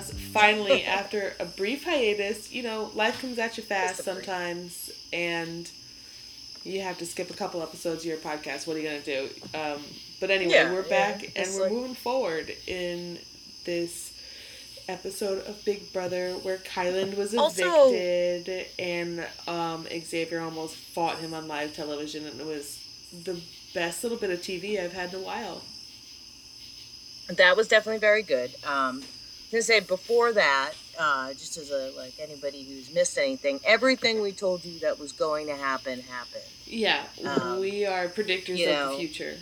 podcast. Finally, after a brief hiatus, you know, life comes at you fast sometimes, and you have to skip a couple episodes of your podcast. What are you gonna do? Um, but anyway, Yeah, we're yeah. back and we're like- moving forward in this episode of Big Brother where Kyland was Also- evicted and um, Xavier almost fought him on live television, and it was the best little bit of TV I've had in a while. that was definitely very good. Um, Gonna say before that, uh, just as a like anybody who's missed anything, everything we told you that was going to happen happened. Yeah, Um, we are predictors you of the future.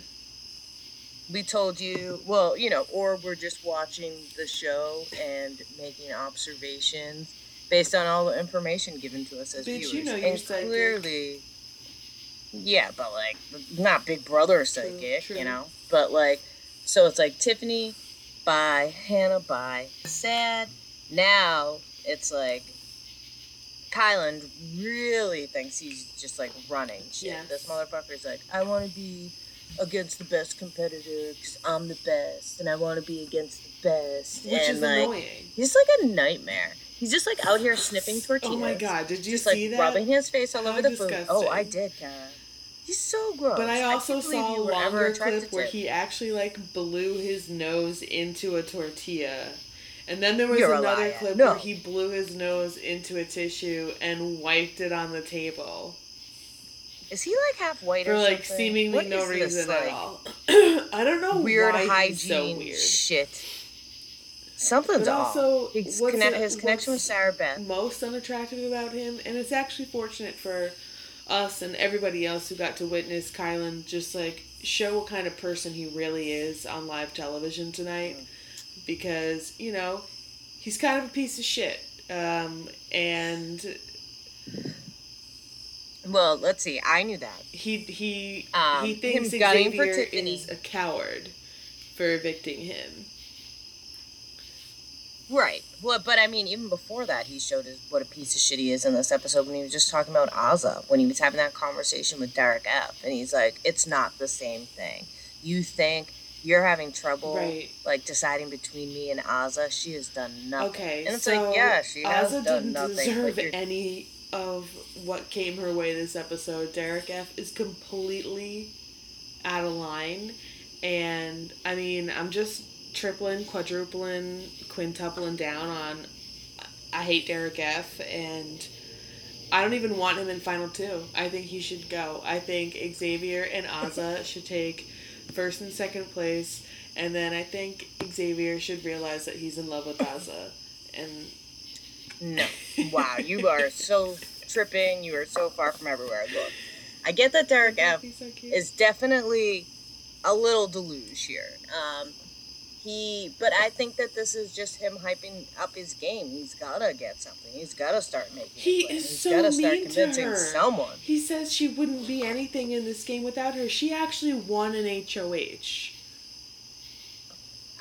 We told you, well, you know, or we're just watching the show and making observations based on all the information given to us as Bitch, viewers. you know you're and psychic. clearly, yeah, but like not Big Brother psychic, true. you know. But like, so it's like Tiffany, bye, Hannah, bye. Sad. Now it's like Kyland really thinks he's just like running shit. Yes. This motherfucker's like, I want to be against the best competitor because I'm the best, and I want to be against the best. Which and is like, annoying. he's like a nightmare. He's just like out here sniffing tortillas. Oh my god, did you just see like that? rubbing his face all How over the food. Oh, I did, Kara. He's so gross. But I also can't saw a you were ever longer clip where he actually like blew his nose into a tortilla. And then there was You're another clip No. where he blew his nose into a tissue and wiped it on the table. Is he like half white For or like something? seemingly What no reason like, at all. I don't know Weird why hygiene he's so weird. shit. Something's But off. also, His, conne- it- his connection with Sarah Beth. most unattractive about him, and it's actually fortunate for us and everybody else who got to witness Kyland just like show what kind of person he really is on live television tonight, because you know he's kind of a piece of shit, um, and Well, let's see. I knew that. he he Um, he thinks for Xavier Tiffany. is a coward for evicting him. Right. Well, but I mean, even before that, he showed us what a piece of shit he is in this episode when he was just talking about Azah, when he was having that conversation with Derek F. And he's like, it's not the same thing. You think you're having trouble, Right. like, deciding between me and Azah? She has done nothing. Okay, And it's so like, yeah, she has done didn't nothing. deserve any of what came her way this episode. Derek F is completely out of line, and I mean, I'm just tripling, quadrupling, quintupling down on. I hate Derek F, and I don't even want him in final two. I think he should go. I think Xavier and Azah should take first and second place, and then I think Xavier should realize that he's in love with Azah, and No. Wow, you are so tripping. You are so far from everywhere. Look, I get that Derek F so is definitely a little deluge here. Um, he, but I think that this is just him hyping up his game. He's gotta get something. He's gotta start making. He is He's so gotta start mean to convincing her. someone. He says she wouldn't be anything in this game without her. She actually won an HOH.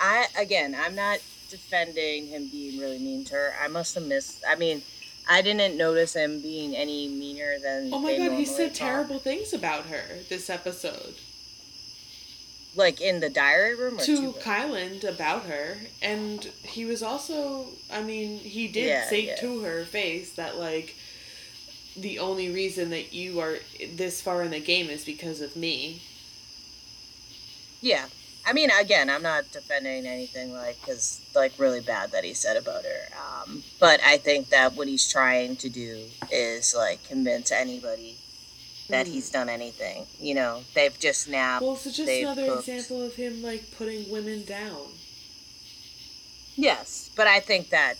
I again, I'm not defending him being really mean to her. I must have missed. I mean, I didn't notice him being any meaner than. Oh my god, he said talk. terrible things about her this episode. Like in the diary room or To to Kyland about her. And he was also, I mean, he did Yeah, say yeah. to her face that, like, the only reason that you are this far in the game is because of me. Yeah. I mean, again, I'm not defending anything like because like really bad that he said about her. Um, but I think that what he's trying to do is like convince anybody that Mm. he's done anything. You know, they've just now. Well, so just another cooked. example of him, like, putting women down. Yes, but I think that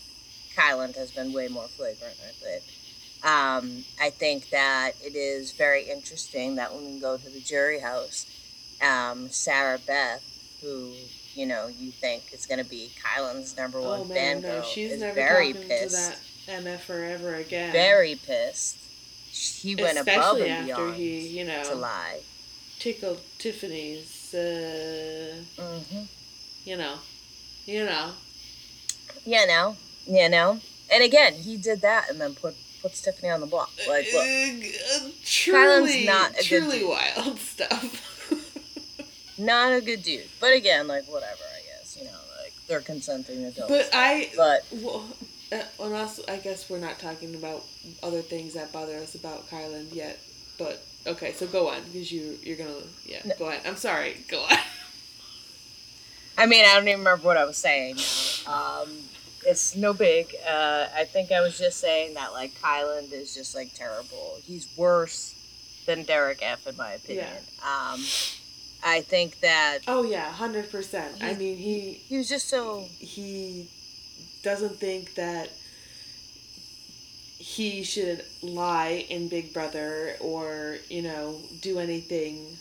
Kyland has been way more flagrant with it. Um, I think that it is very interesting that when we go to the jury house, um, Sarah Beth, who you know you think is going to be Kyland's number one Oh fan no, girl, she's is never very pissed. to that MF ever again. Very pissed. He went above Especially and after beyond he, you to know, lie. tickled Tiffany's, uh, hmm you know, you know. You know, you know. And again, he did that and then put puts Tiffany on the block. Like, look, Uh, truly, not a good truly dude. wild stuff. not a good dude. But again, like whatever, I guess. You know, like they're consenting adults. But I, But well, uh, and also, I guess we're not talking about other things that bother us about Kyland yet. But okay, so go on because you you're gonna yeah No. go ahead. I'm sorry, go on. I mean, I don't even remember what I was saying. Um, it's no big. Uh, I think I was just saying that like Kyland is just like terrible. He's worse than Derek F in my opinion. Um, I think that Oh yeah, hundred percent. I mean he he was just so he doesn't think that he should lie in Big Brother or you know do anything.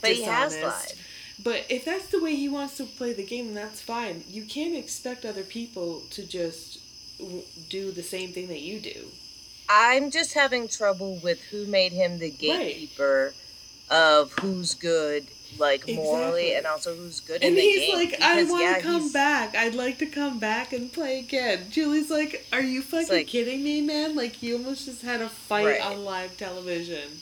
but he has dishonest. lied. But if that's the way he wants to play the game, that's fine. You can't expect other people to just w- do the same thing that you do. I'm just having trouble with who made him the gatekeeper of who's good, like morally, Exactly. and also who's good And he's like, I want to yeah, come he's- back. I'd like to come back and play again. Julie's like, Are you fucking like- kidding me, man? Like, you almost just had a fight Right. on live television.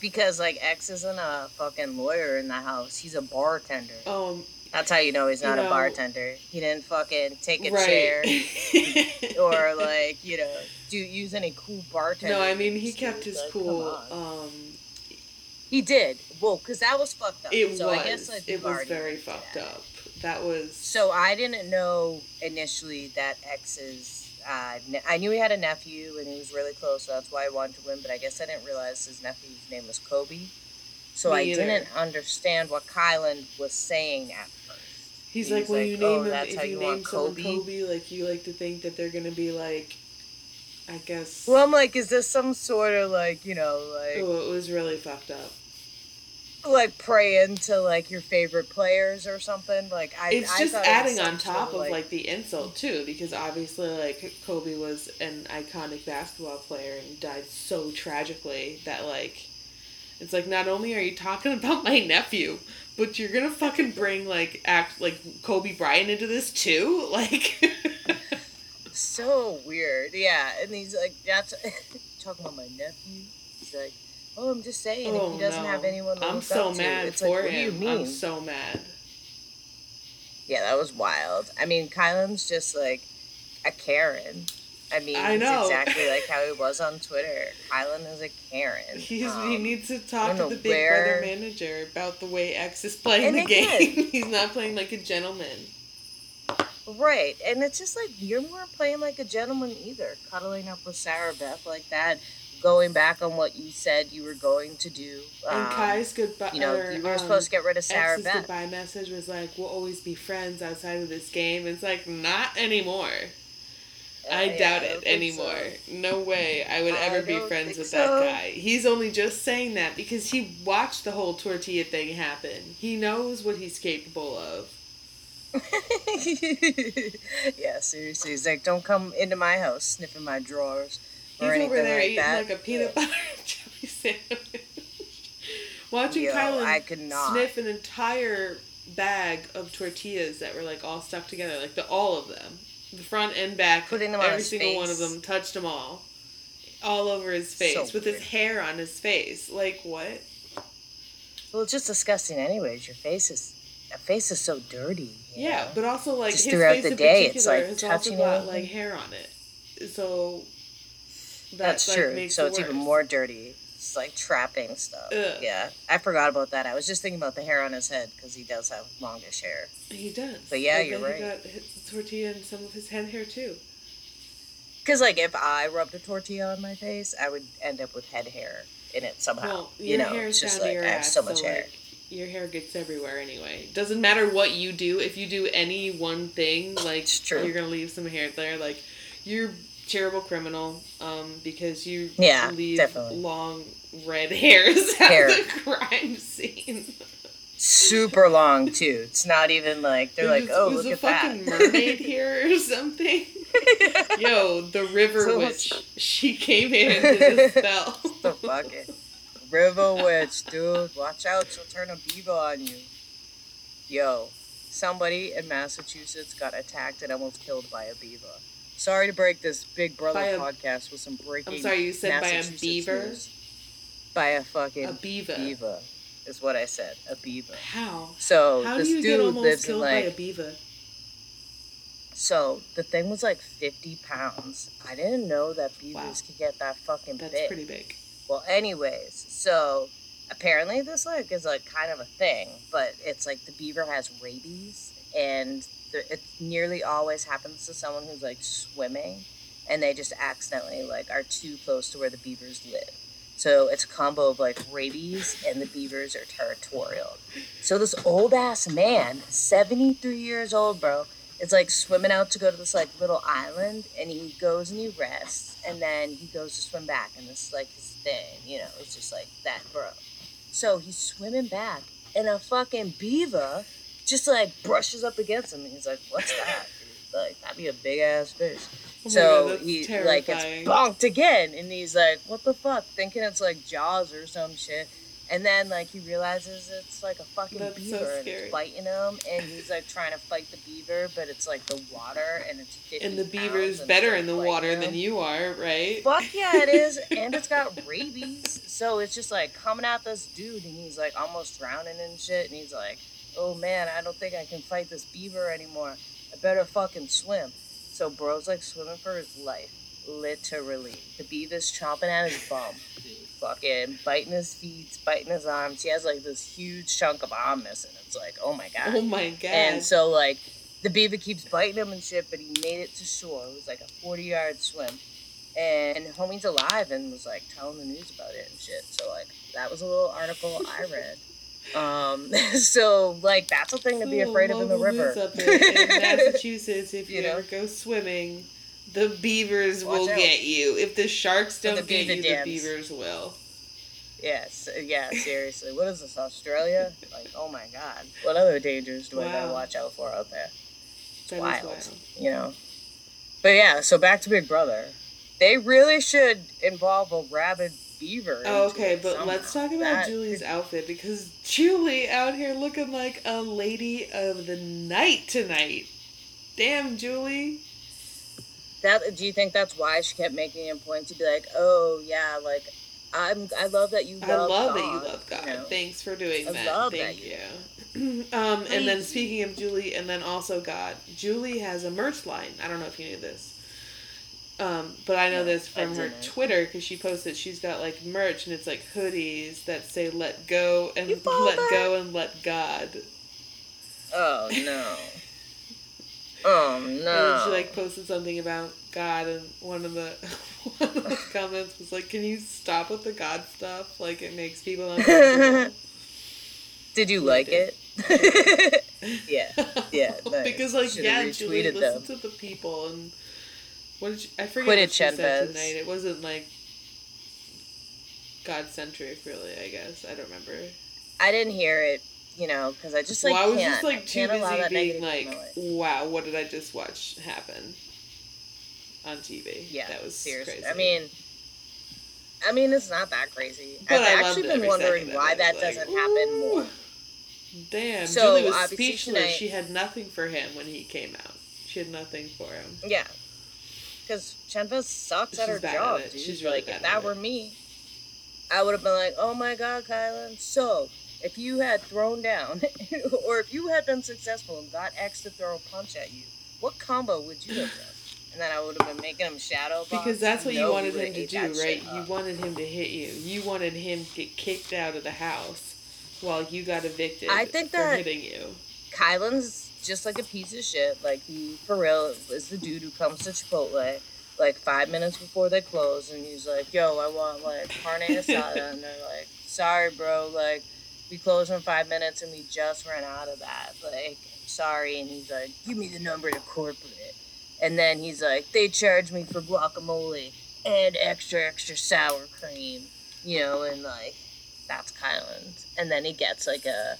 because like X isn't a fucking lawyer in the house. He's a bartender. Um, That's how you know he's not You a bartender. He didn't fucking take a right. chair or like you know do use any cool bartender. no, I mean, he kept his Like, cool. Um, he did. Well, because that was fucked up. it so was. I guess like it was very fucked that. up. That was. So I didn't know initially that X's. Uh, ne- I knew he had a nephew and he was really close, so that's why I wanted to win. But I guess I didn't realize his nephew's name was Kobe. So Me I either. didn't understand what Kyland was saying at first. He's, He's like, when like, you "Oh, name him, that's if how you you name someone Kobe?" Kobe, like you like to think that they're gonna be like, I guess. Well, I'm like, is this some sort of like you know like oh, it was really fucked up. Like praying to like your favorite players or something? Like I, It's I just thought it adding on top of like, the insult too, because obviously like Kobe was an iconic basketball player and died so tragically that like it's like not only are you talking about my nephew, but you're gonna fucking bring like act like Kobe Bryant into this too, like. so weird. Yeah, and he's like, that's talking about my nephew. He's like, oh, I'm just saying, if oh he doesn't no! have anyone to I'm look so up to, mad it's for like, what do you mean? I'm so mad. Yeah, that was wild. I mean, Kyland's just like a Karen. I mean, I know. exactly like how he was on Twitter. Kyland is a Karen. He's, Um, he needs to talk to the Big where- Brother manager about the way X is playing And the game. He's not playing like a gentleman. Right, and it's just like you weren't playing like a gentleman either, cuddling up with Sarah Beth like that, going back on what you said you were going to do. And Um, Kai's goodbye. you know, you were um, supposed to get rid of Sarah X's Beth. goodbye message was like, "We'll always be friends outside of this game." It's like not anymore. I Uh, yeah, doubt I it anymore. so. No way I would I ever be friends with so. that guy. He's only just saying that because he watched the whole tortilla thing happen. He knows what he's capable of. yeah, seriously, he's like, don't come into my house sniffing my drawers He's or anything over there like eating that. like a peanut butter and jelly sandwich. Watching Yo, Kyland I could not. sniff an entire bag of tortillas that were like all stuck together, like the all of them, the front and back, Putting them on every single one of them, touched them all, all over his face So with his hair on his face. Like what? Well, it's just disgusting, anyways. Your face is, your face is so dirty. Yeah, know? but also like Just his throughout face the in day, it's, like, has also touching got like hair on it, so that, That's like, true. So it it's even more dirty. It's like trapping stuff. Ugh. Yeah, I forgot about that. I was just thinking about the hair on his head because he does have longish hair. He does. But yeah, Like, you're then right. He got his tortilla and some of his head hair too. Because like if I rubbed a tortilla on my face, I would end up with head hair in it somehow. Well, your you know, hair's it's just like I have so much hair. like, your hair gets everywhere anyway. Doesn't matter what you do. If you do any one thing, like you're gonna leave some hair there. Like you're a terrible criminal, um, because you Yeah, leave definitely. long red hairs Hair. at the crime scene. Super long too. It's not even like they're It like, was- oh was look a at fucking that. mermaid here or something. Yo, the river So witch. She came in and did a spell. the fucking river witch, dude. Watch out, she'll turn a beaver on you. Yo, somebody in Massachusetts got attacked and almost killed by a beaver. Sorry to break this Big Brother a- podcast with some breaking. I'm sorry, you said by a beaver? news. By a fucking A beaver. beaver is what I said. A beaver. How? So How do this dude almost lives in killed by a like beaver? So the thing was like 50 pounds. I didn't know that beavers Wow. could get that fucking That's big. pretty big. Well, anyways, so apparently this like is like kind of a thing, but it's like the beaver has rabies, and it nearly always happens to someone who's like swimming, and they just accidentally like are too close to where the beavers live. So it's a combo of like rabies and the beavers are territorial. So this old ass man, seventy three years old, bro, is like swimming out to go to this like little island, and he goes and he rests, and then he goes to swim back, and this is like his thing, you know, it's just like that, bro. So he's swimming back, and a fucking beaver just like brushes up against him, and he's like, "What's that?" Like that'd be a big ass fish. Oh so God, he terrifying. like gets bonked again, and he's like, "What the fuck?" Thinking it's like Jaws or some shit. And then like he realizes it's like a fucking That's so beaver and it's biting him, and he's like trying to fight the beaver, but it's like the water, and it's 50 And the beaver is better it's, in the water biting than you are, right? Fuck yeah, it is, and it's got rabies, so it's just like coming at this dude, and he's like almost drowning and shit, and he's like, "Oh man, I don't think I can fight this beaver anymore. I better fucking swim." So bro's like swimming for his life, literally. The beaver's chomping at his bum, fucking biting his feet, biting his arms. He has like this huge chunk of arm missing. It's like, oh my god. Oh my god. And so like the beaver keeps biting him and shit, but he made it to shore. It was like a forty yard swim. And homie's alive and was like telling the news about it and shit. So like that was a little article I read. Um so like that's a thing to be afraid of in the river. update in Massachusetts, if you, You know? ever go swimming, the beavers Watch will out. get you. If the sharks don't get you, dams. the beavers will. Yes, yeah, seriously. What is this, Australia? Like, oh my god. What other dangers do I gotta watch out for out there? That is wild, wild. you know. But yeah, so back to Big Brother. They really should involve a rabid Oh, okay, but somehow. let's talk about That Julie's could- outfit because Julie out here looking like a lady of the night tonight. Damn, Julie. That do you think that's why she kept making a point to be like, oh yeah, like I'm I love that you love I love that you love God. you know? Thanks for doing I that. Thank that you. um, and then speaking of Julie, and then also God, Julie has a merch line. I don't know if you knew this. Um, but I know No, this from her. Twitter because she posted she's got like merch and it's like hoodies that say "Let go" and "Let go" and "Let God." Oh no. Oh And no. she like posted something about God, and one of the one of the comments was like, "Can you stop with the God stuff? Like it makes people uncomfortable." Did you like did. it? yeah. Yeah, nice. because like Should've yeah, Julie, listen to the people and what did you, I forget Quit what she said tonight. It wasn't like God centric, really. I guess I don't remember. I didn't hear it, you know, because I just like well, I was just like too busy being like, "Wow, what did I just watch happen on TV?" Yeah, that was seriously. Crazy. I mean, I mean, it's not that crazy. But I've I actually been wondering why that Like, doesn't happen more. Damn, So, Julie was speechless. tonight- She had nothing for him when he came out. She had nothing for him. Yeah, because Chenvez sucks at her at job, it. dude. She's really like, if at that it. were me, I would have been like, "Oh my God, Kyland! So, if you had thrown down, or if you had been successful and got X to throw a punch at you, what combo would you have done?" And then I would have been making him shadow box. Because that's what you wanted him to do, right? You wanted him to hit you. You wanted him to get kicked out of the house while you got evicted I think that- hitting you. Kyland's just like a piece of shit. Like he, for real, is the dude who comes to Chipotle like five minutes before they close, and he's like, "Yo, I want like carne asada," and they're like, "Sorry, bro, like we close in five minutes, and we just ran out of that. Like, sorry." And he's like, "Give me the number to corporate," and then he's like, "They charge me for guacamole and extra extra sour cream," you know, and like that's Kyland's, and then he gets like a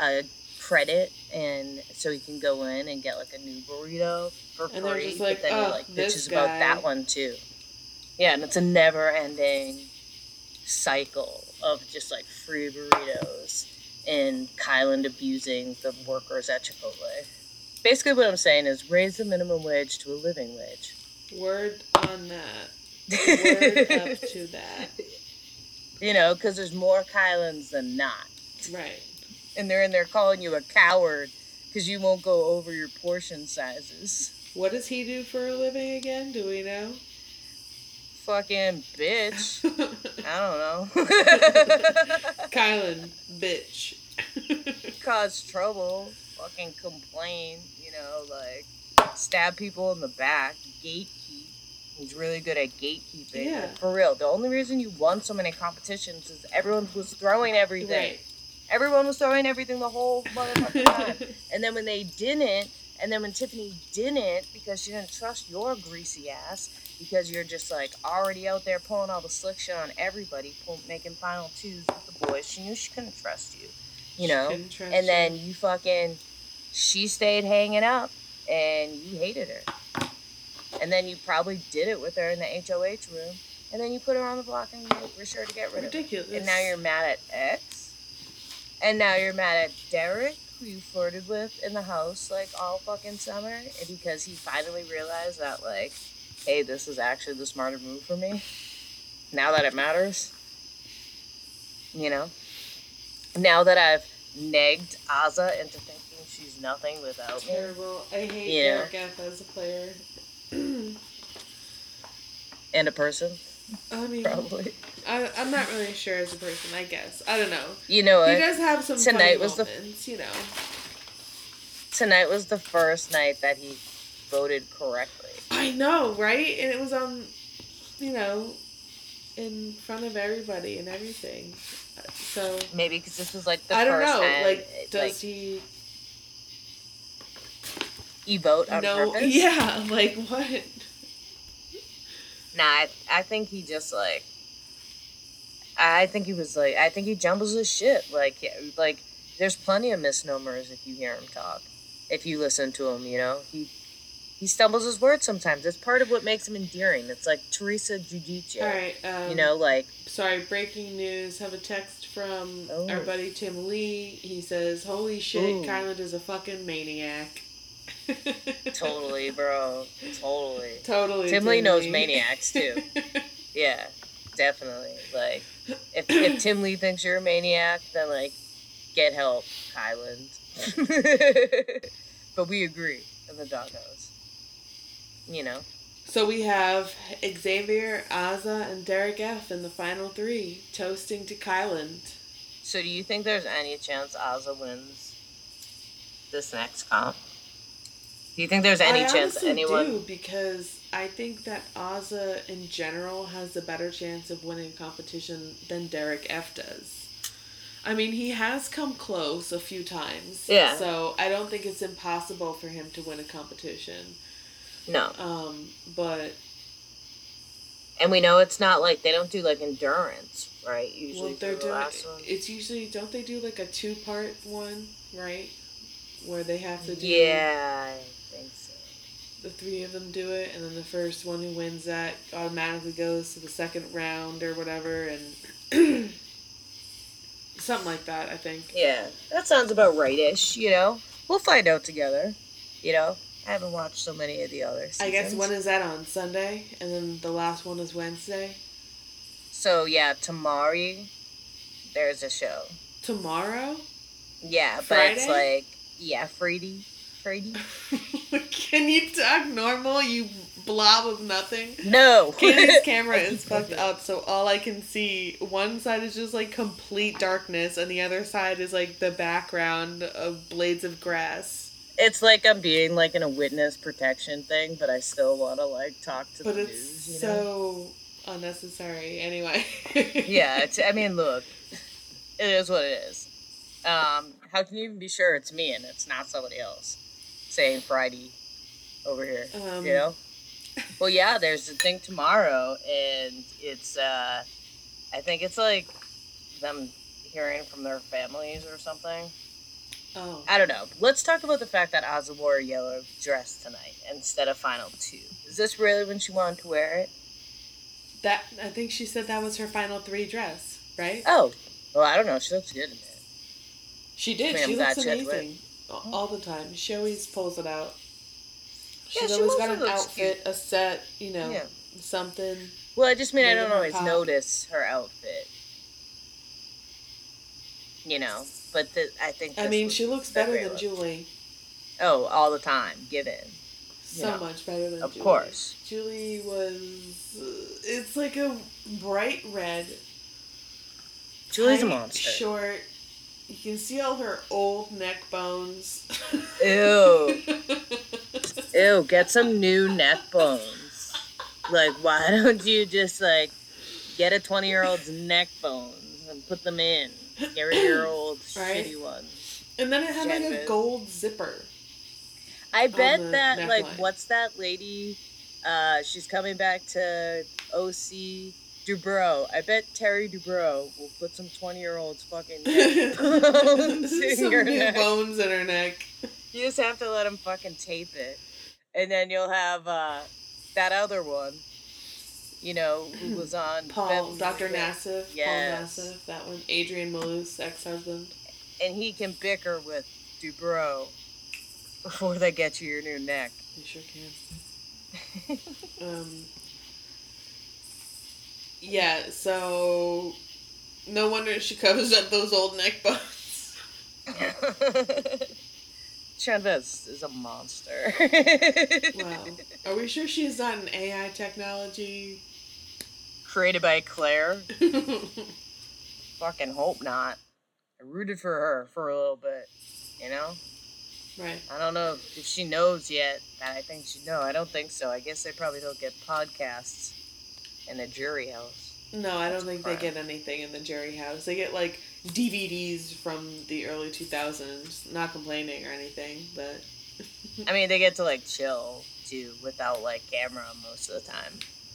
a credit and so he can go in and get like a new burrito for And free. just like, but then "Oh, he like bitches about that one too. Yeah, and it's a never ending cycle of just like free burritos and Kyland abusing the workers at Chipotle. Basically what I'm saying is raise the minimum wage to a living wage. Word on that. Word up to that. you know, because there's more Kylands than not. Right. And they're in there calling you a coward because you won't go over your portion sizes. What does he do for a living again? Do we know? Fucking bitch. I don't know. Kyland, bitch. Cause trouble. Fucking complain. You know, like stab people in the back. Gatekeep. He's really good at gatekeeping. Yeah. Like, for real. The only reason you won so many competitions is everyone was throwing everything. Right. Everyone was throwing everything the whole motherfucking time. And then when they didn't, and then when Tiffany didn't, because she didn't trust your greasy ass, because you're just like already out there pulling all the slick shit on everybody, pull, making final twos with the boys, she knew she couldn't trust you, you know. And then you fucking, she stayed hanging up, and you hated her. And then you probably did it with her in the HOH room, and then you put her on the block and you were sure to get rid of her. ridiculous. And now you're mad at X. And now you're mad at Derek, who you flirted with in the house like all fucking summer, because he finally realized that like, hey, this is actually the smarter move for me. Now that it matters. You know? Now that I've negged Azah into thinking she's nothing without me. terrible. I hate. Derek F as a player. And a person, I mean, probably. I, I'm not really sure as a person. I guess I don't know. You know what? He does have some Tonight funny was the- moments, you know. Tonight was the first night that he voted correctly. I know, right? And it was on, you know, in front of everybody and everything. So Maybe because this was like the I don't know. time Like, does like, he you vote on know? purpose. Yeah, like what? Nah, I, I think he just like. I think he was like. I think he jumbles his shit. Like, yeah, like there's plenty of misnomers if you hear him talk. If you listen to him, you know he he stumbles his words sometimes. It's part of what makes him endearing. It's like Teresa Giudice. All right. Um, You know, like Sorry, breaking news. Have a text from Oh. our buddy Tim Lee. He says, "Holy shit, Ooh. Kyland is a fucking maniac." Totally, bro. Totally. Totally. Tim Lee knows maniacs, too. Yeah, definitely. Like, if, if Tim Lee thinks you're a maniac, then like, get help, Kyland. but we agree in the doghouse. You know, so we have Xavier, Azah, and Derek F in the final three, toasting to Kyland. so do you think there's any chance Azah wins this next comp? Do you think there's any I chance anyone? do because I think that Azah in general has a better chance of winning competition than Derek F does. I mean, he has come close a few times. Yeah. So I don't think it's impossible for him to win a competition. No, Um, but and we know it's not like they don't do like endurance, right? Usually well, they're the doing. It's usually don't they do like a two part one, right? Where they have to do. Yeah, I think so. The three of them do it, and then the first one who wins that automatically goes to the second round or whatever, and something like that. I think. Yeah, that sounds about rightish. You know, we'll find out together. You know, I haven't watched so many of the others. I guess when is that on Sunday, and then the last one is Wednesday. So yeah, tomorrow there's a show. Tomorrow. Yeah, but it's like yeah, Friday, Friday. Can you talk normal? You blob of nothing. No. Kaylee's camera is fucked up, so all I can see one side is just like complete darkness, and the other side is like the background of blades of grass. it's like I'm being like in a witness protection thing, but I still want to like talk to But the it's news. You know? so unnecessary. Anyway. yeah, it's, I mean, look, it is what it is. Um, how can you even be sure it's me and it's not somebody else saying Friday over here? Um, you know? Well, yeah, there's a thing tomorrow, and it's, uh, I think it's like them hearing from their families or something. Oh. I don't know. Let's talk about the fact that Ozzy wore a yellow dress tonight instead of Final Two. Is this really when she wanted to wear it? That I think she said that was her final three dress, right? Oh, well, I don't know. She looks good in it. She did. Ma'am, She looks that shit went- amazing all the time. She always pulls it out. She's Yeah, she always got an outfit, a set, you know, Yeah. something. Well, I just mean I don't always pop. notice her outfit. You know, but the, I think. I mean, she looks better than look. Julie. Oh, all the time, given. so know, much better than of Julie. course. Julie was. uh, It's like a bright red. Julie's a monster. Short. You can see all her old neck bones. Ew. Ew, get some new neck bones. Like, why don't you just like get a twenty year old's neck bones and put them in? Get rid of your old Right? shitty ones. and then it had like a gold zipper. I bet that like neckline. what's that lady? Uh, she's coming back to OC Dubrow. I bet Terry Dubrow will put some twenty year old's fucking bones in Some your new neck. bones in her neck. You just have to let him fucking tape it, and then you'll have uh, that other one. You know who was on Paul. Hills. Nassif, Yes. Paul Nassif, that one. Adrienne Maloof's ex-husband. and he can bicker with Dubrow before they get you your new neck. You sure can. um, yeah, so no wonder she covers up those old neck bones. Chavez is a monster. wow. Are we sure she's not an AI technology? Created by Claire. Fucking hope not. I rooted for her for a little bit. You know? right. I don't know if she knows yet that I think she know. I don't think so. I guess they probably don't get podcasts in the jury house. No, I don't That's think they get anything in the jury house. They get like DVDs from the early 2000s. Not complaining or anything, but I mean, they get to like chill too without like camera most of the time.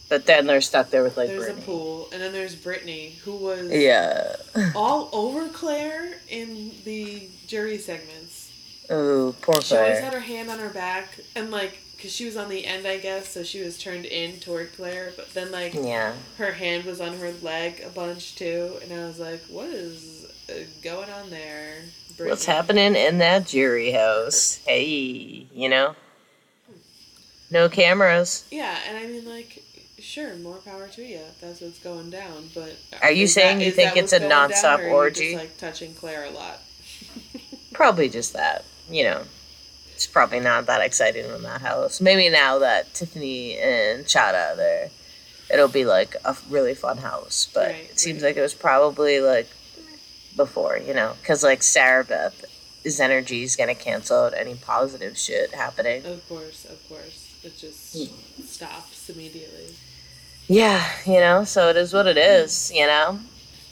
But then they're stuck there with like there's Brittany. a pool. And then there's Brittany, who was Yeah. all over Claire in the jury segments. Oh, poor She always had her hand on her back, and like, because she was on the end, I guess, so she was turned in toward Claire, but then like, Yeah. her hand was on her leg a bunch too, and I was like, what is uh, going on there? Brittany? What's happening in that jury house? Hey, you know? No cameras. Yeah, and I mean, like, sure, more power to you. if That's what's going down. But Are you saying that- you think it's a going down, nonstop or orgy? Just, like touching Claire a lot. Probably just that. You know, it's probably not that exciting in that house. Maybe now that Tiffany and Chaddha are there, it'll be like a really fun house. But Right, it seems right. like it was probably like before, you know, because like Sarah Beth, his energy is gonna cancel out any positive shit happening. Of course, of course, it just Hmm. stops immediately. Yeah, you know, so it is what it is, you know.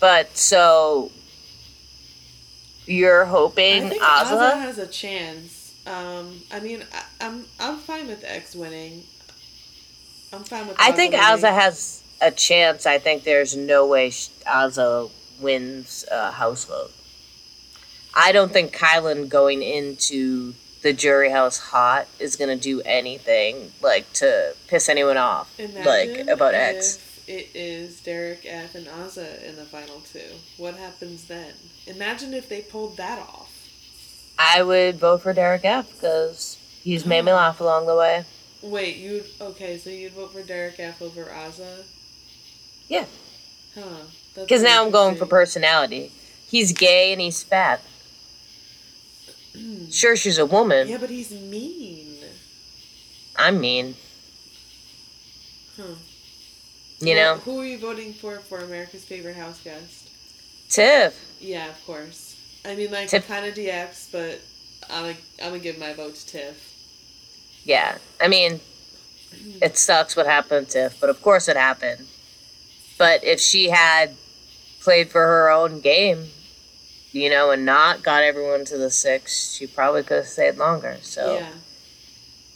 But so you're hoping Azah Azah? has a chance. Um, I mean, I, I'm I'm fine with X winning. I'm fine with. I think. Azah has a chance. I think there's no way Azah wins a house vote. I don't think Kyland going into the jury house hot is gonna do anything like to piss anyone off. Imagine like about if X. It is Derek F and Azah in the final two. What happens then? Imagine if they pulled that off. I would vote for Derek F because he's made me laugh along the way. Wait, you okay? So you'd vote for Derek F over Azah? Yeah. Huh? Because now I'm going for personality. He's gay and he's fat. Sure, she's a woman. Yeah, but he's mean. I'm mean. Huh? You Well, know, who are you voting for for America's favorite house guest? Tiff. Yeah, of course. I mean, like Tiff- kind of DX, but I'm gonna I'm gonna give my vote to Tiff. Yeah, I mean, it sucks what happened to Tiff, but of course it happened. But if she had played for her own game, you know, and not got everyone to the six, she probably could have stayed longer. So Yeah.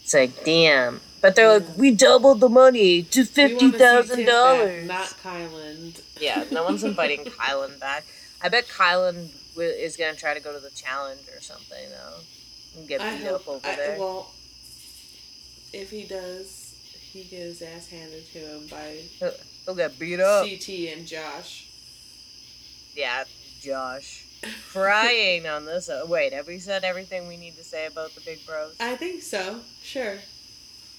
it's like, damn. But they're Yeah. like, we doubled the money to fifty thousand dollars. Not Kyland. Yeah, no one's inviting Kyland back. I bet Kyland is gonna try to go to the challenge or something though, and get beat up over I, there. well, if he does, he gets his ass handed to him by He'll get beat up. CT and Josh. Yeah, Josh. Crying on this. Uh, wait, have we said everything we need to say about the big bros? I think so. Sure.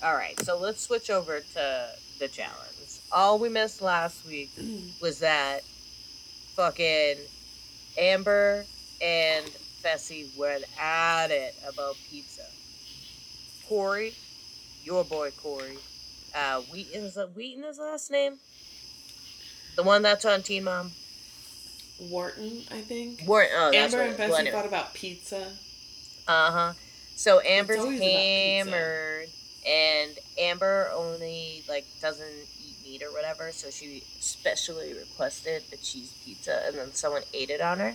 All right, so let's switch over to the challenge. All we missed last week was that fucking Amber and Fessy went at it about pizza. Cory, your boy Cory. Uh, Wheaton is Wheaton his last name? The one that's on Teen Mom. Wharton, I think. Wharton. Oh, Amber and it- Fessy well, anyway. thought about pizza. Uh huh. So Amber's hammered, and Amber only like doesn't eat or whatever, so she specially requested a cheese pizza, and then someone ate it on her.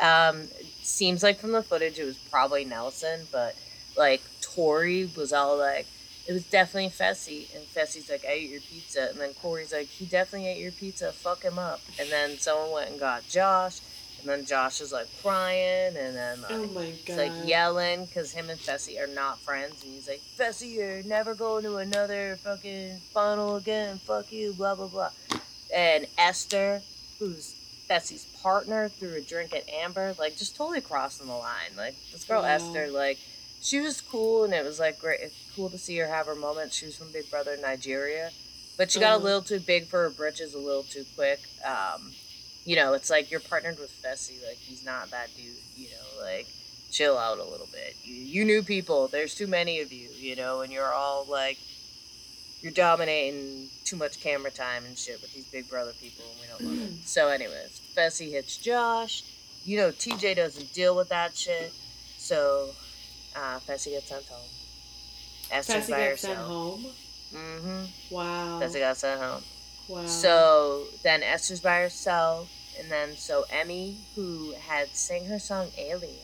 Um, seems like from the footage it was probably Nelson, but like Tori was all like, it was definitely Fessy, and Fessy's like, I ate your pizza, and then Cory's like, he definitely ate your pizza, fuck him up, and then someone went and got Josh. And then Josh is like crying, and then like, Oh my god. like yelling because him and Fessy are not friends, and he's like, "Fessy, you're never going to another fucking funnel again. Fuck you, blah blah blah." And Esther, who's Fessy's partner, threw a drink at Amber, like just totally crossing the line. Like this girl Wow. Esther, like she was cool, and it was like great, cool to see her have her moment. She was from Big Brother Nigeria, but she got a Uh-huh. little too big for her britches, a little too quick. Um, you know, it's like you're partnered with Fessy, like he's not that dude, you know, like chill out a little bit. You you new people, there's too many of you, you know, and you're all like you're dominating too much camera time and shit with these big brother people and we don't love it. So anyways, Fessy hits Josh. You know TJ doesn't deal with that shit. So uh Fessy gets sent home. Esther's Fessy by got sent home. Mm-hmm. Wow. Fessy got sent home. Wow. So then Esther's by herself, and then so Emmy, who had sang her song Alien,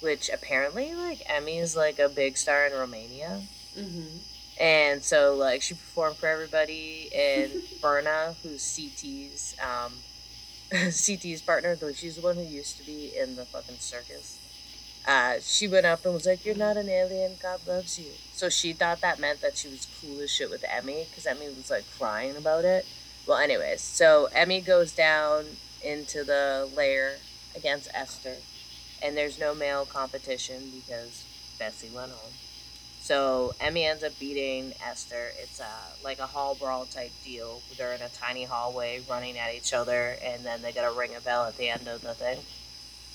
which apparently like Emmy is like a big star in Romania. Mm-hmm. And so like she performed for everybody and Berna, who's CT's um CT's partner, though she's the one who used to be in the fucking circus. Uh, she went up and was like, "You're not an alien. God loves you." So she thought that meant that she was cool as shit with Emmy because Emmy was like crying about it. Well, anyways, so Emmy goes down into the lair against Esther, and there's no male competition because Fessy went home. So Emmy ends up beating Esther. It's a like a hall brawl type deal. They're in a tiny hallway running at each other, and then they gotta ring a bell at the end of the thing.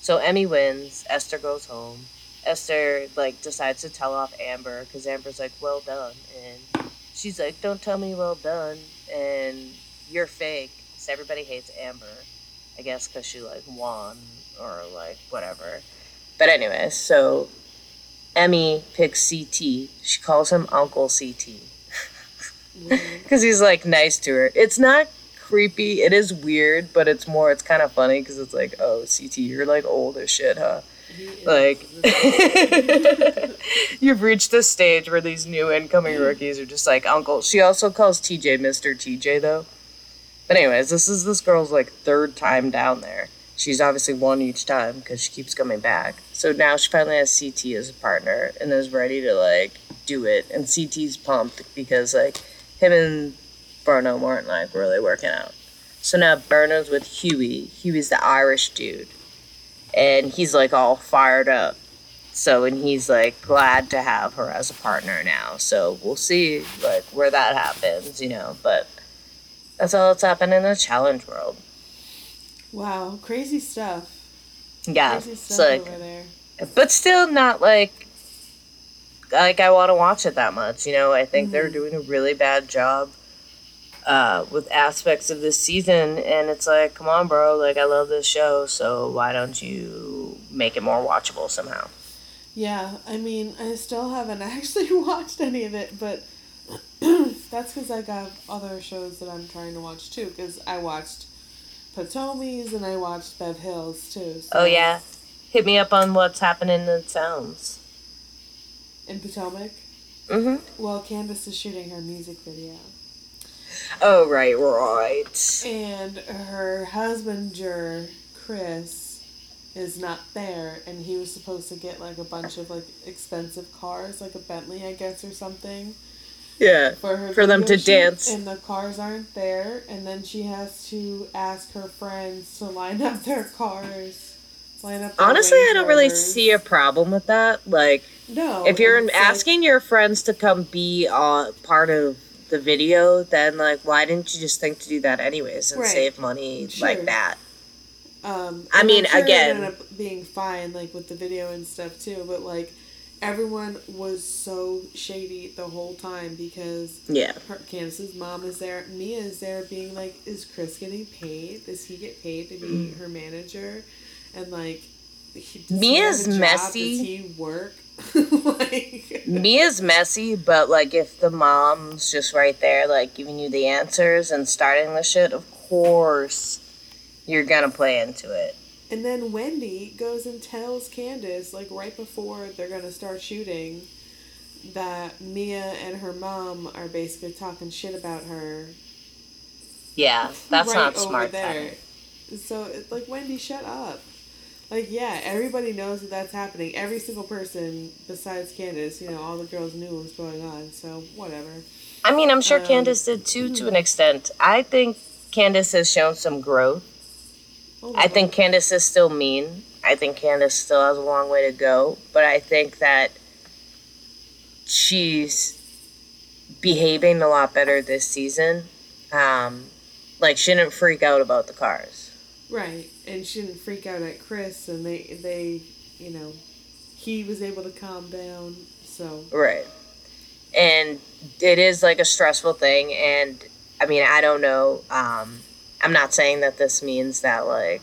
So Emmy wins. Esther goes home. Esther like decides to tell off Amber because Amber's like, "Well done," and she's like, "Don't tell me well done," and you're fake. So everybody hates Amber, I guess, because she like won or like whatever. But anyway, so Emmy picks CT. She calls him Uncle CT because mm-hmm. he's like nice to her. It's not creepy. It is weird, but it's more. It's kind of funny because it's like, oh, CT, you're like old as shit, huh? Like, you've reached this stage where these new incoming rookies are just like Uncle. She also calls TJ Mister TJ though. But anyways, this is this girl's like third time down there. She's obviously won each time because she keeps coming back. So now she finally has CT as a partner and is ready to like do it. And CT's pumped because like him and Bruno weren't like really working out. So now Bruno's with Hughie. Hughie's the Irish dude. And he's like all fired up. So and he's like glad to have her as a partner now. So we'll see like where that happens, you know. But that's all that's happened in the challenge world. wow, crazy stuff. Yeah, Crazy it's stuff like, over there. but still not like like I want to watch it that much. You know, I think they're Mhm. doing a really bad job uh, with aspects of this season, and it's like, come on, bro, like I love this show, so why don't you make it more watchable somehow? Yeah, I mean, I still haven't actually watched any of it, but that's because I got other shows that I'm trying to watch too. Because I watched Potomies and I watched Bev Hills too. So Oh yeah, hit me up on what's happening in the towns. In Potomac. Mm-hmm. Well, Candiace is shooting her music video, Oh right, right. and her husband, Jer, Chris, is not there, and he was supposed to get like a bunch of like expensive cars, like a Bentley, I guess, or something. Yeah. for her For them to shoot, dance. and the cars aren't there and then she has to ask her friends to line up their cars line up Honestly, I don't really see a problem with that. Like. no if you're it's like- asking your friends to come be uh, part of the video, then like why didn't you just think to do that anyways and Right. save money Sure. like that? um I mean, sure again- ended up being fine like with the video and stuff too but like everyone was so shady the whole time because Yeah. her, Candiace's mom is there. Mia is there being like, is Chris getting paid? Does he get paid to be her manager? And like, he, Mia's have a job? messy. Does he work? like, Mia's messy, but like if the mom's just right there, like giving you the answers and starting the shit, of course you're gonna play into it. and then Wendy goes and tells Candiace like right before they're gonna start shooting that Mia and her mom are basically talking shit about her Yeah, that's right not smart. there. Then. So it's like Wendy, shut up. Like yeah, everybody knows that that's happening. Every single person besides Candiace, you know, all the girls knew what was going on. So whatever. I mean, I'm sure Um, Candiace did too, to an extent. I think Candiace has shown some growth. Oh, I think Candiace is still mean. I think Candiace still has a long way to go, but I think that she's behaving a lot better this season. Um, like she didn't freak out about the cars. right, and she didn't freak out at Chris, and they they, you know, he was able to calm down. So Right. And it is like a stressful thing and I mean, I don't know. Um I'm not saying that this means that like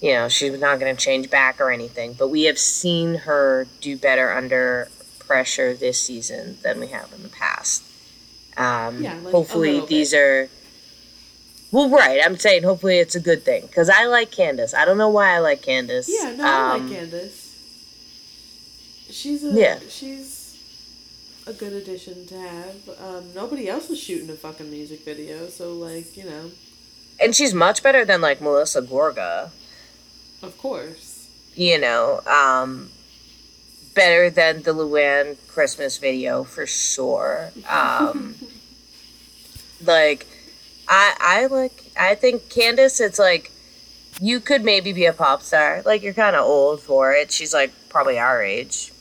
you know, she's not going to change back or anything, but we have seen her do better under pressure this season than we have in the past. Um Yeah, like, hopefully these are well, right. I'm saying hopefully it's a good thing because I like Candiace. I don't know why I like Candiace. yeah, no, I Um, like Candiace. She's a Yeah. she's a good addition to have. Um, nobody else is shooting a fucking music video, so like you know, And she's much better than like Melissa Gorga. of course. you know, um, better than the Luann Christmas video for sure. Um, like, I I like I think Candiace. It's like you could maybe be a pop star. Like you're kind of old for it. She's like probably our age.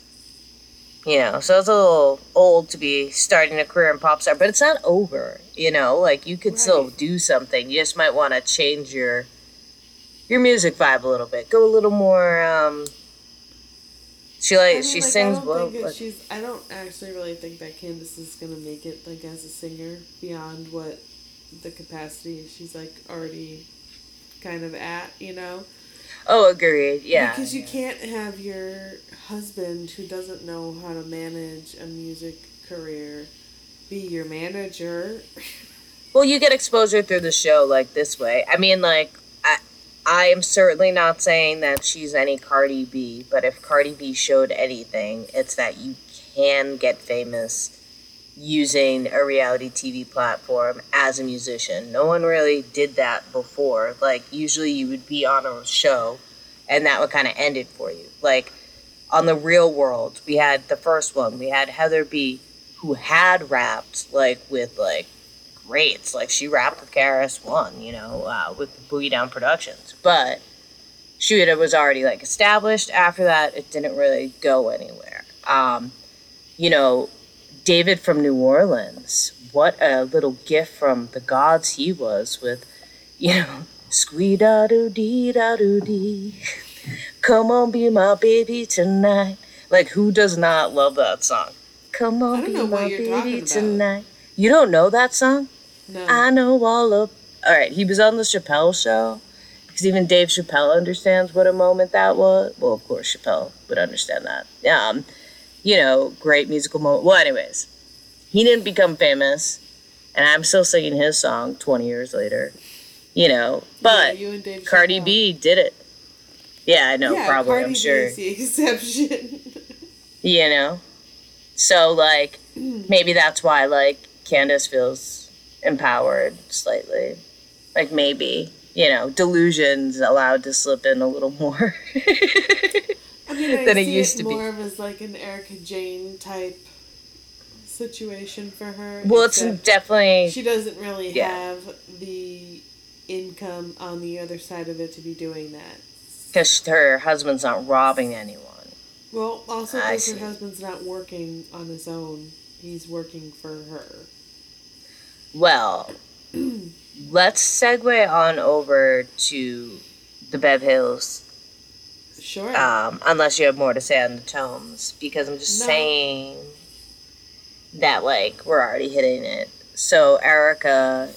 You know, so it's a little old to be starting a career in pop star, but it's not over. You know, like you could still do something. You just might want to change your your music vibe a little bit. Go a little more. um She like I mean, she like, sings I well. she's. I don't actually really think that Candiace is gonna make it like as a singer beyond what the capacity she's like already kind of at. You know. oh, agreed. Yeah, Because you can't have your husband who doesn't know how to manage a music career be your manager. Well, you get exposure through the show like this way. I mean, like, I, I am certainly not saying that she's any Cardi B, but if Cardi B showed anything, it's that you can get famous using a reality TV platform as a musician. No one really did that before. Like, usually you would be on a show and that would kind of end it for you. Like, on the real world, we had the first one, we had Heather B, who had rapped, like, with, like, greats. Like she rapped with KRS One, you know, uh, with Boogie Down Productions. But she was already like established. After that, it didn't really go anywhere. Um, you know, David from New Orleans. What a little gift from the gods he was with, you know, squee da doo dee da doo dee. Come on, be my baby tonight. Like, who does not love that song? Come on, be my baby tonight. You don't know that song? No. I know all of. All right, he was on the Chappelle show because even Dave Chappelle understands what a moment that was. Well, of course, Chappelle would understand that. Um, you know, great musical moment. Well, anyways, he didn't become famous, and I'm still singing his song 20 years later. You know, but Yeah, you Cardi Chappelle. B did it. Yeah, I know, yeah, probably. Cardi I'm sure. is the exception. You know, so like maybe that's why like Candiace feels empowered slightly. Like maybe you know delusions allowed to slip in a little more. I mean, I Than it used it to be. more of as like an Erika Jayne type situation for her. well, it's definitely she doesn't really Yeah. have the income on the other side of it to be doing that. because her husband's not robbing anyone. Well, also because her husband's not working on his own; he's working for her. Well, let's segue on over to the Bev Hills Sure. Um, unless you have more to say on the tomes, because I'm just No. saying that like we're already hitting it. So Erika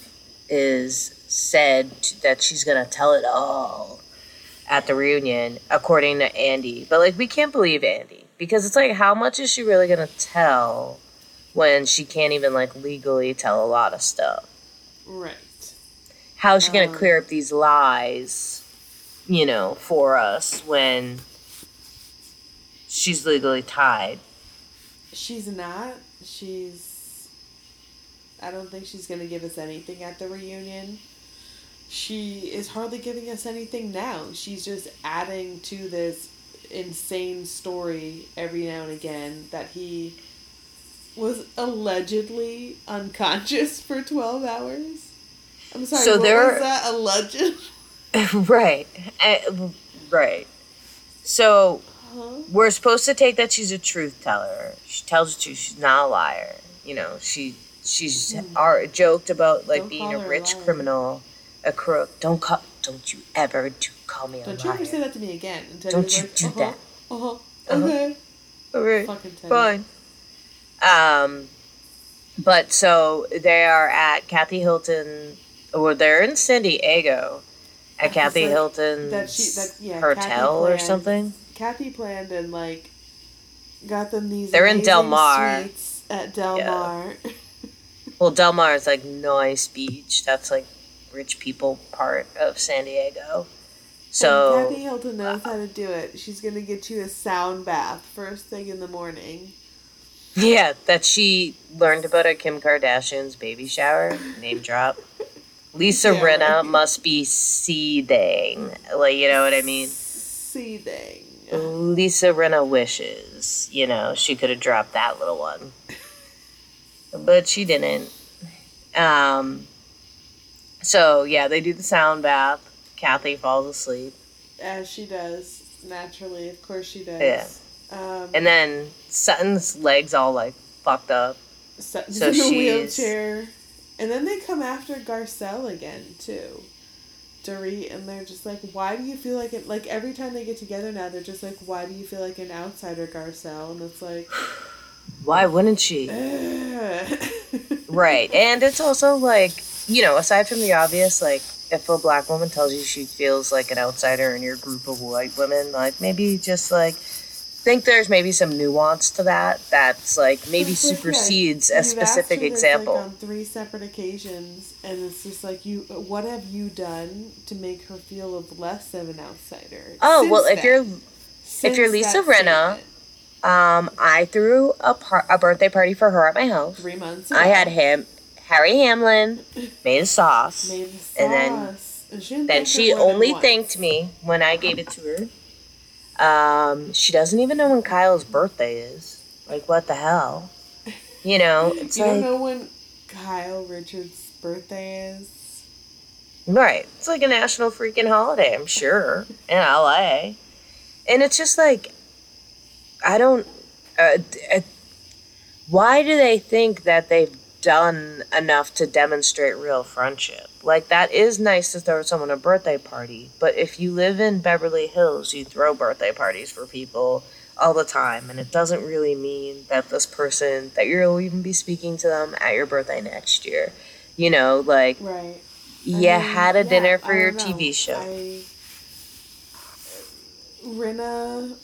is said that she's gonna tell it all at the reunion, according to Andy. But like we can't believe Andy because it's like how much is she really gonna tell when she can't even like legally tell a lot of stuff? right. How is she gonna Um, clear up these lies, you know, for us when she's legally tied? She's not. She's. I don't think she's gonna give us anything at the reunion. She is hardly giving us anything now. She's just adding to this insane story every now and again that he was allegedly unconscious for 12 hours. I'm sorry, So what there- was that? Alleged? right. Uh, right. So Huh? we're supposed to take that she's a truth teller. She tells the truth. She's not a liar. You know, she she's ar- joked about like Don't being a a rich liar. criminal, a crook. Don't call. Don't you ever do call me a liar? Don't you ever say that to me again. Don't you like, do uh-huh, that. Uh-huh. Uh-huh. Okay. Fucking Teddy. Fine. Um, but so they are at Kathy Hilton, or they're in San Diego at Kathy like Hilton's that she- that- yeah, hotel Kathy or something. Kathy planned and like got them these. They're in Del Mar. at Del Yeah. Mar. Well, Del Mar is like nice beach. That's like rich people part of San Diego. and So Kathy Hilton knows uh, how to do it. She's gonna get you a sound bath first thing in the morning. yeah, that she learned about at Kim Kardashian's baby shower. Name drop. Lisa Yeah, Rinna must be seething. Like you know what I mean. Seething. Lisa Rinna wishes, you know, she could have dropped that little one. But she didn't. Um so yeah, they do the sound bath. Kathy falls asleep. As she does naturally, of course she does. Yeah. Um, And then Sutton's legs all like fucked up. Sutton's so in a she's- wheelchair. And then they come after Garcelle again too. Dorit and they're just like, why do you feel like it? Like every time they get together now, they're just like, why do you feel like an outsider, Garcelle? And it's like, Why wouldn't she? Right. And it's also like, you know, aside from the obvious, like, if a black woman tells you she feels like an outsider in your group of white women, like, maybe just like, think there's maybe some nuance to that that's like maybe like, supersedes you've a specific example. Like, on three separate occasions, and it's just like you. What have you done to make her feel of less of an outsider? oh, well, if you're Since you're Lisa statement, um I threw a par- a birthday party for her at my house. three months. I had him Harry Hamlin made a sauce. made the sauce, and then- and she Then she only once. thanked me when I gave it to her. Um, she doesn't even know when Kyle's birthday is. Like, what the hell? You know, it's You like don't know when Kyle Richards' birthday is. right. It's like a national freaking holiday. I'm sure in LA, and it's just like I don't. Uh, uh, why do they think that they've done enough to demonstrate real friendship? Like that is nice to throw someone a birthday party, but if you live in Beverly Hills, you throw birthday parties for people all the time, and it doesn't really mean that this person that you'll even be speaking to them at your birthday next year. You know, like Right. I you mean, had a yeah, dinner for I your. TV show. I, Rinna,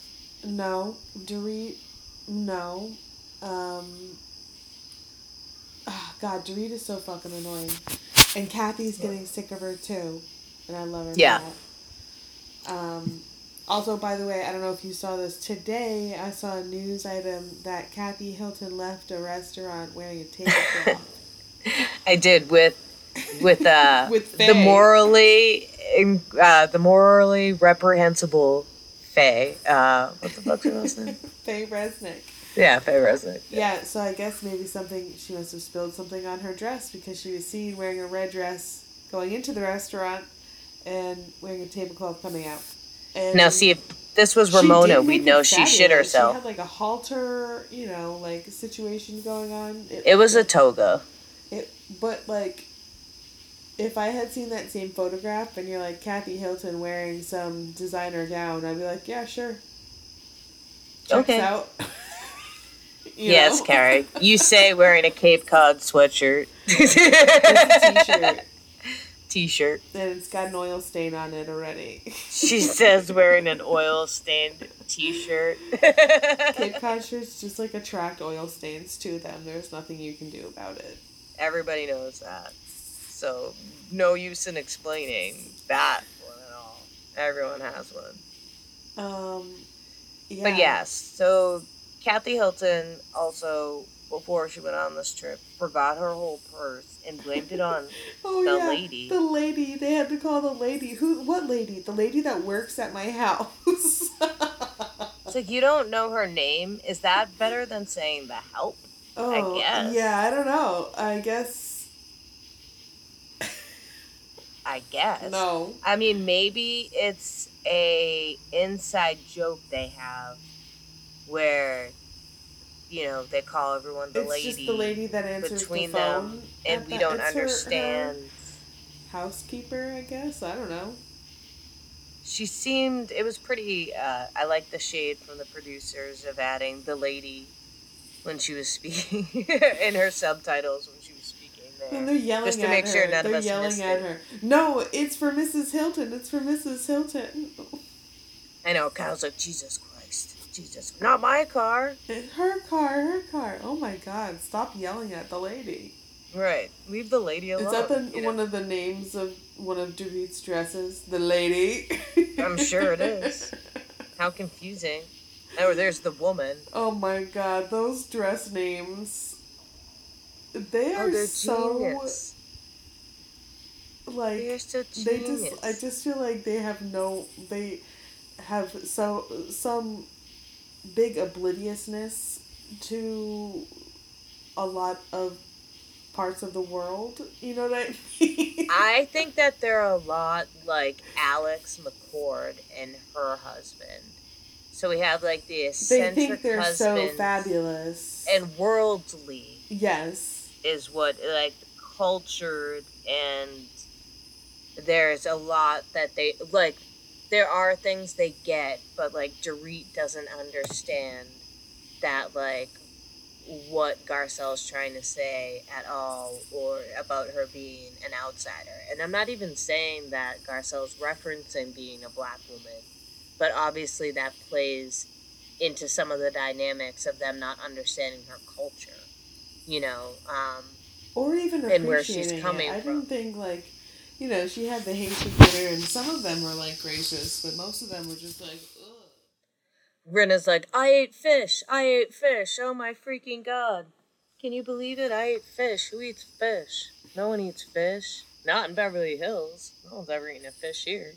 no. Dorit, no. Um, ah, God, Dorit is so fucking annoying. And Kathy's getting sick of her too. And I love her. Yeah. Um, also, by the way, I don't know if you saw this today. I saw a news item that Kathy Hilton left a restaurant wearing a tablecloth. I did with with uh With the morally uh the morally reprehensible Faye. Uh what the fuck's her last name? Faye Resnick. Yeah, Faye Resnick. Yeah, so I guess maybe something she must have spilled something on her dress because she was seen wearing a red dress going into the restaurant and wearing a tablecloth coming out. And Now see if this was Ramona, we'd know she shit fabulous. She herself. had like a halter, you know, like situation going on. It was a toga. It, but like, if I had seen that same photograph and you're like Kathy Hilton wearing some designer gown, I'd be like, yeah, sure. Checks Okay. out. Yes, know? Carrie. You say wearing a Cape Cod sweatshirt. T-shirt T-shirt. and it's got an oil stain on it already. She says wearing an oil stained T-shirt. Cape Cod shirts just like attract oil stains to them. There's nothing you can do about it. Everybody knows that. So no use in explaining that one at all. Everyone has one. Um, yeah. But yes, so Kathy Hilton also, before she went on this trip, forgot her whole purse and blamed it on. Oh the yeah, lady. the lady. They had to call the lady. Who? What lady? The lady that works at my house. It's like you don't know her name. Is that better than saying the help? oh, guess. yeah. I don't know. I guess I guess. no. I mean, maybe it's a inside joke they have where, you know, they call everyone the it's lady, just the lady that answers between the phone, them, and we don't it's her- her understand. housekeeper, I guess. I don't know. She seemed. It was pretty. Uh, I like the shade from the producers of adding the lady when she was speaking in her subtitles when she was speaking there. And they're yelling Just to at make her. sure none they're us yelling missed at it. her. No, it's for Mrs. Hilton. It's for Mrs. Hilton. I know. Kyle's like, Jesus Christ, Jesus, not my car. Her car, her car. Oh my God! Stop yelling at the lady. Right, leave the lady alone. Is that the you know? one of the names of one of Dorit's dresses? The lady. I'm sure it is. How confusing. Oh, there's the woman. Oh my god, those dress names. They Oh, are they're so genius. like They're so they just I just feel like they have no they have so some big obliviousness to a lot of parts of the world. You know what I mean? I think that they're a lot like Alex McCord and her husband. So we have like the eccentric they think they're so fabulous. and worldly yes. is what like cultured and there's a lot that they like there are things they get but like Dorit doesn't understand that like what Garcelle's trying to say at all or about her being an outsider and I'm not even saying that Garcelle's referencing being a black woman but obviously that plays into some of the dynamics of them not understanding her culture you know um or even and where she's coming it. I from. didn't think like, you know, she had the Haitian dinner, and some of them were like gracious, but most of them were just like, ugh. Rinna's like, I ate fish. I ate fish. Oh my freaking god. Can you believe it? I ate fish. Who eats fish? No one eats fish. Not in Beverly Hills. No one's ever eaten a fish here.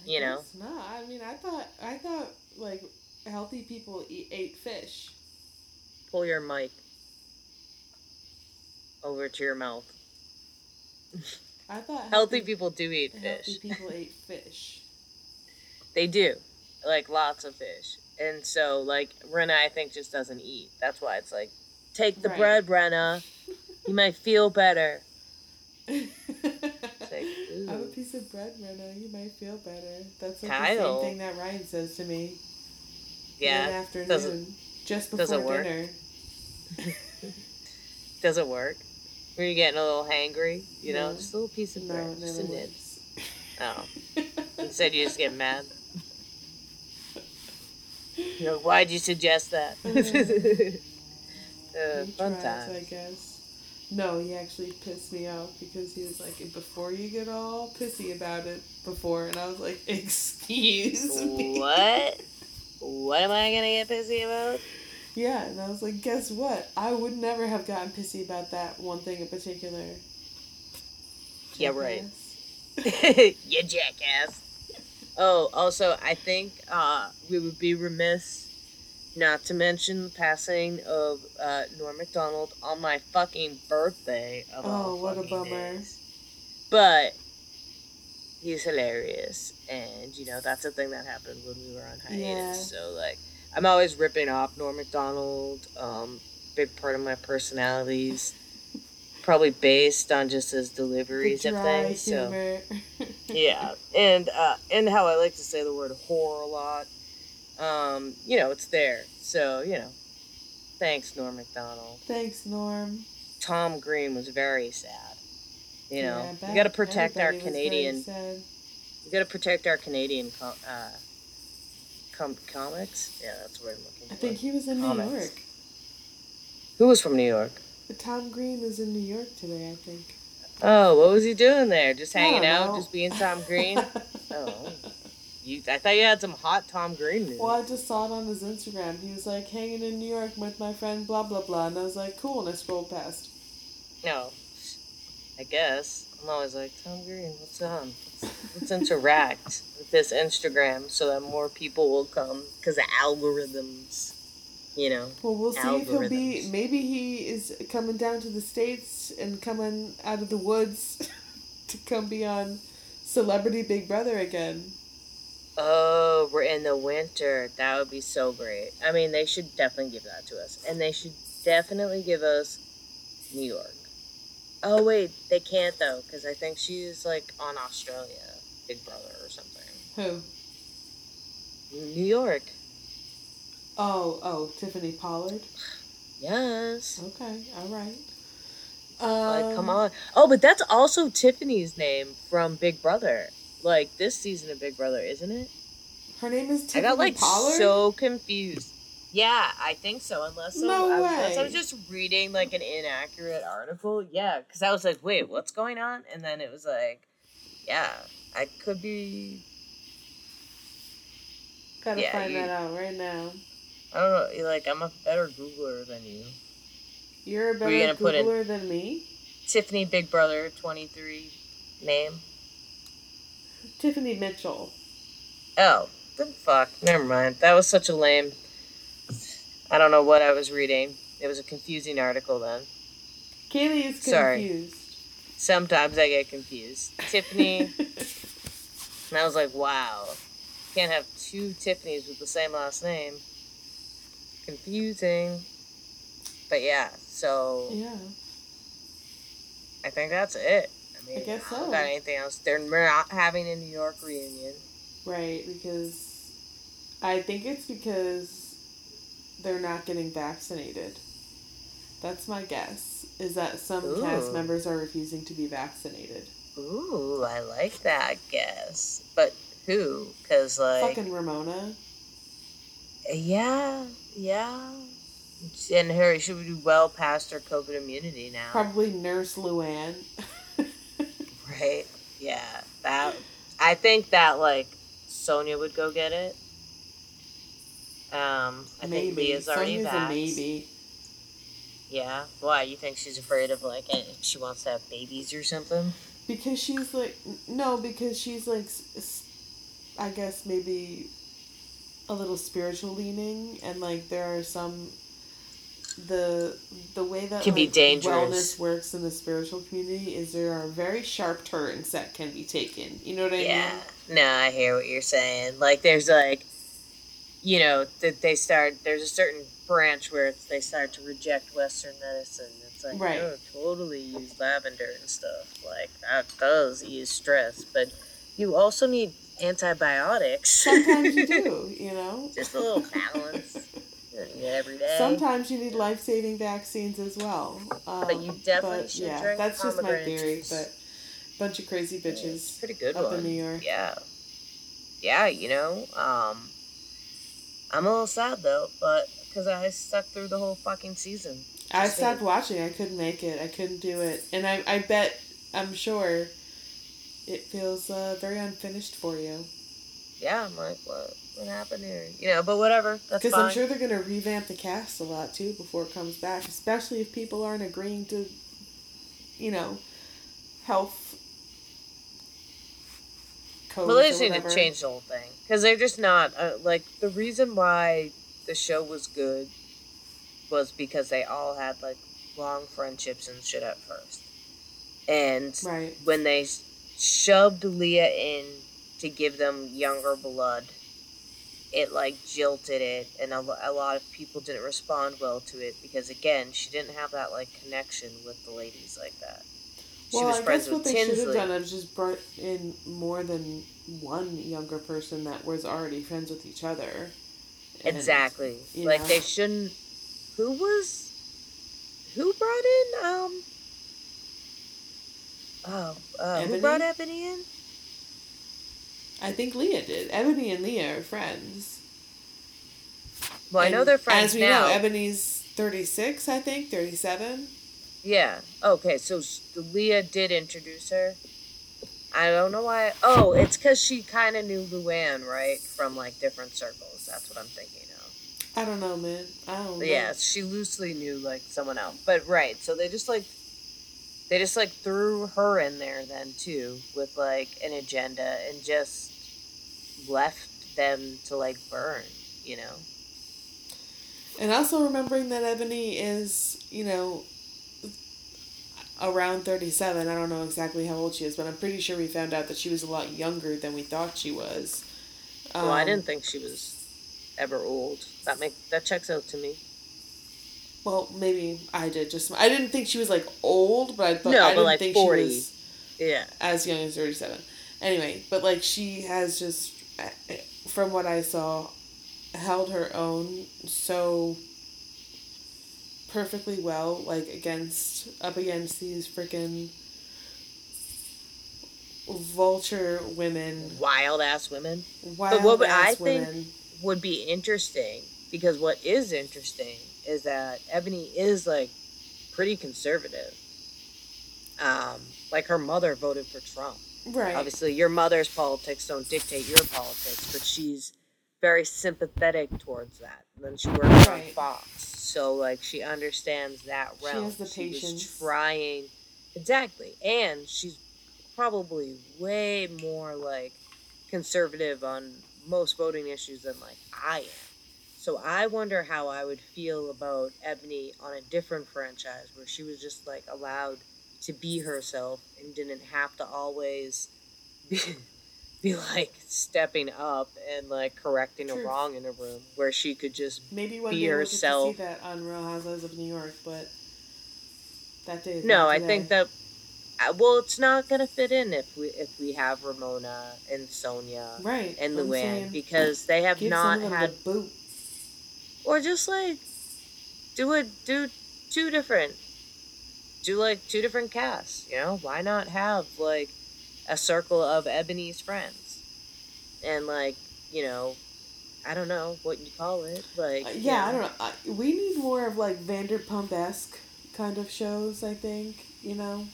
I You know. not. I mean, I thought, I thought like healthy people eat ate fish. Pull your mic over to your mouth. I thought Healthy people do eat healthy fish. people eat fish. They do. Like lots of fish. And so like Rinna I think just doesn't eat. That's why it's like take the Right. bread, Rinna. You might feel better. Have ooh. a piece of bread, Rinna. You might feel better. That's like Kyle. the same thing that Ryan says to me. Yeah. Afternoon, just does it before work? dinner. Does it work? Were you getting a little hangry? You know, No. just a little piece of No, bread, just a never nib. Oh, instead you just get mad. You know, why'd you suggest that? uh, fun tries, time. I guess. No, he actually pissed me off because he was like, before you get all pissy about it before, and I was like, excuse me. What? What am I gonna get pissy about? Yeah, and I was like, guess what? I would never have gotten pissy about that one thing in particular. Yeah, right. You jackass. Oh, also, I think uh, we would be remiss not to mention the passing of uh, Norm Macdonald on my fucking birthday. Of Oh, what a bummer. days. But he's hilarious, and you know that's a thing that happened when we were on hiatus. Yeah. So like, I'm always ripping off Norm Macdonald. Um, big part of my personality's probably based on just his deliveries of things. So yeah, and uh, and how I like to say the word whore a lot. Um, you know, it's there. So you know, thanks Norm Macdonald. Thanks, Norm. Tom Green was very sad. You know, Yeah, we got to protect our everybody was very Canadian. We got to protect our Canadian uh, com- comics. Yeah, that's what I'm looking for. I think he was in New York. Who was from New York? Tom Green was in New York today, I think. Oh, what was he doing there? Just hanging out, know. just being Tom Green. oh, you! I thought you had some hot Tom Green news. Well, I just saw it on his Instagram. He was like hanging in New York with my friend, blah blah blah, and I was like, cool, and I scrolled past. No, I guess I'm always like Tom Green. What's on? Let's, let's interact this Instagram so that more people will come because the algorithms. You know. Well, we'll see if he'll be. Maybe he is coming down to the states and coming out of the woods to come be on Celebrity Big Brother again. Oh, we're in the winter. That would be so great. I mean, they should definitely give that to us. And they should definitely give us New York. Oh, wait, they can't though, because I think she's like on Australia, Big Brother or something. Who? New York. Oh, oh, Tiffany Pollard. Yes. Okay, all right. Like, come Um, on. Oh, but that's also Tiffany's name from Big Brother. Like, this season of Big Brother, isn't it? Her name is Tiffany I got like Pollard. so confused. Yeah, I think so. Unless No unless I way. was just reading like an inaccurate article. Yeah, because I was like, wait, what's going on? And then it was like, yeah, I could be. Gotta yeah, find you- that out right now. I don't know. Like, I'm a better Googler than you. You're a better in- Googler than me. Tiffany Big Brother 23 name. Tiffany Mitchell. Oh, then fuck. Never mind. That was such a lame. I don't know what I was reading. It was a confusing article then. Kaylee is Sorry. confused. Sometimes I get confused. Tiffany, and I was like, wow, can't have two Tiffany's with the same last name. Confusing. But yeah, so yeah. I think that's it. I mean, I guess don't so. got anything else. They're not having a New York reunion. Right, because I think it's because they're not getting vaccinated. That's my guess. Is that some cast members are refusing to be vaccinated. Ooh, I like that guess. But who? Because like, Fucking Ramona. yeah, yeah. And her, she would be well past her COVID immunity now. Probably Nurse Luann. Right? Yeah. That I think that like Sonja would go get it. Um, I think maybe. Leah's already Sonja's vaxxed. maybe. Yeah. Why? You think she's afraid of like she wants to have babies or something? Because she's like, no, because she's like, I guess maybe a little spiritual leaning, and like there are some, the the way that Can be dangerous. wellness works in the spiritual community is there are very sharp turns that can be taken. You know what I Yeah. mean? No, I hear what you're saying. Like, there's like, you know, that they start. There's a certain branch where it's, they start to reject Western medicine. It's like, Right. oh, totally use lavender and stuff. Like that does ease stress, but you also need antibiotics. Sometimes you do. You know. Just a little balance. You don't need it every day. Sometimes you need life saving vaccines as well. Um, But you definitely but, should yeah, drink That's just my theory, but bunch of crazy Yeah, bitches pretty good up one. in New York. Yeah. Yeah, you know, um, I'm a little sad though, but because I stuck through the whole fucking season. I stopped watching. I couldn't make it. I couldn't do it. And I, I bet, I'm sure, it feels uh, very unfinished for you. Yeah, I'm like, what? What happened here? You know, but whatever. That's Because. I'm sure they're going to revamp the cast a lot too before it comes back, especially if people aren't agreeing to, you know, health codes. Well, they just need to change the whole thing because they're just not uh, like the reason why the show was good was because they all had like long friendships and shit at first, and Right. when they shoved Leah in to give them younger blood, it like jilted it and a, a lot of people didn't respond well to it because again she didn't have that like connection with the ladies like that she well, was I friends guess what they Tinsley. should have done is just brought in more than one younger person that was already friends with each other. And, exactly. Like know. they shouldn't. Who was? Who brought in? Um. Oh, uh, who brought Ebony in? I think Leah did. Ebony and Leah are friends. Well, and I know they're friends As we now. know, Ebony's thirty six. I think thirty seven. Yeah. Okay. So Leah did introduce her. I don't know why. Oh, it's because she kind of knew Luann, right, from like different circles. That's what I'm thinking of. I don't know, man. I don't. Know. Yeah, she loosely knew like someone else, but right. So they just like they just like threw her in there then too with like an agenda and just left them to like burn, you know. And also remembering that Ebony is, you know, around 37. I don't know exactly how old she is, but I'm pretty sure we found out that she was a lot younger than we thought she was. Um, well, I didn't think she was ever old. That make that checks out to me. Well, maybe I did just. I didn't think she was like old, but I thought no, I didn't like think 40. she was. Yeah. As young as 37. Anyway, but like she has just, eh, eh, from what I saw, held her own so perfectly well, like against up against these freaking vulture women, wild ass women. Wild but what I women. think would be interesting because what is interesting is that Ebony is like pretty conservative. Um, like her mother voted for Trump. Right. Obviously, your mother's politics don't dictate your politics, but she's very sympathetic towards that. And then she works right. on Fox so like she understands that realm. She has the she patience. Trying exactly, and she's probably way more like conservative on most voting issues than like I am. So I wonder how I would feel about Ebony on a different franchise where she was just like allowed to be herself and didn't have to always be be like stepping up and like correcting True. a wrong in a room where she could just maybe one be day herself. We'll get to see that on Real Housewives of New York, but that day. no, I think that. Uh, well, it's not gonna fit in if we if we have Ramona and Sonja right and Luann because they have not had boot. Or just like do a do two different do like two different casts. You know why not have like a circle of Ebony's friends. And like, you know, I don't know what you call it. Like, uh, yeah, I don't know. We need more of like Vanderpump esque kind of shows. I think you know.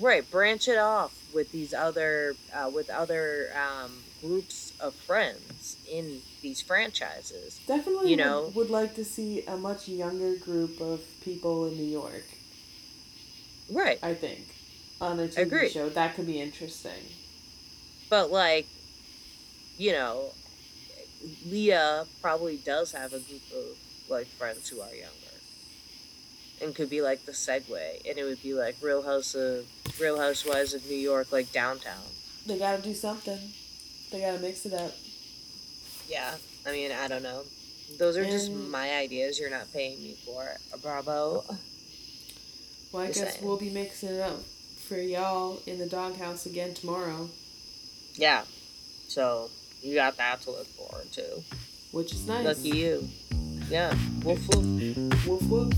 Right, branch it off with these other uh, with other um, groups of friends in these franchises. Definitely, you know, would, would like to see a much younger group of people in New York. Right, I think on a TV Agreed. show. That could be interesting. But like, you know, Leah probably does have a group of like friends who are younger, and could be like the segue, and it would be like Real House of Real Housewives of New York, like downtown. They got to do something. They got to mix it up. Yeah, I mean, I don't know. Those are and just mm. my ideas. You're not paying me for it. Bravo. Well, I just guess saying. we'll be mixing it up for y'all in the doghouse again tomorrow. Yeah. So you got that to look forward to. Which is nice. Lucky you. Yeah. Woof woof. Woof woof.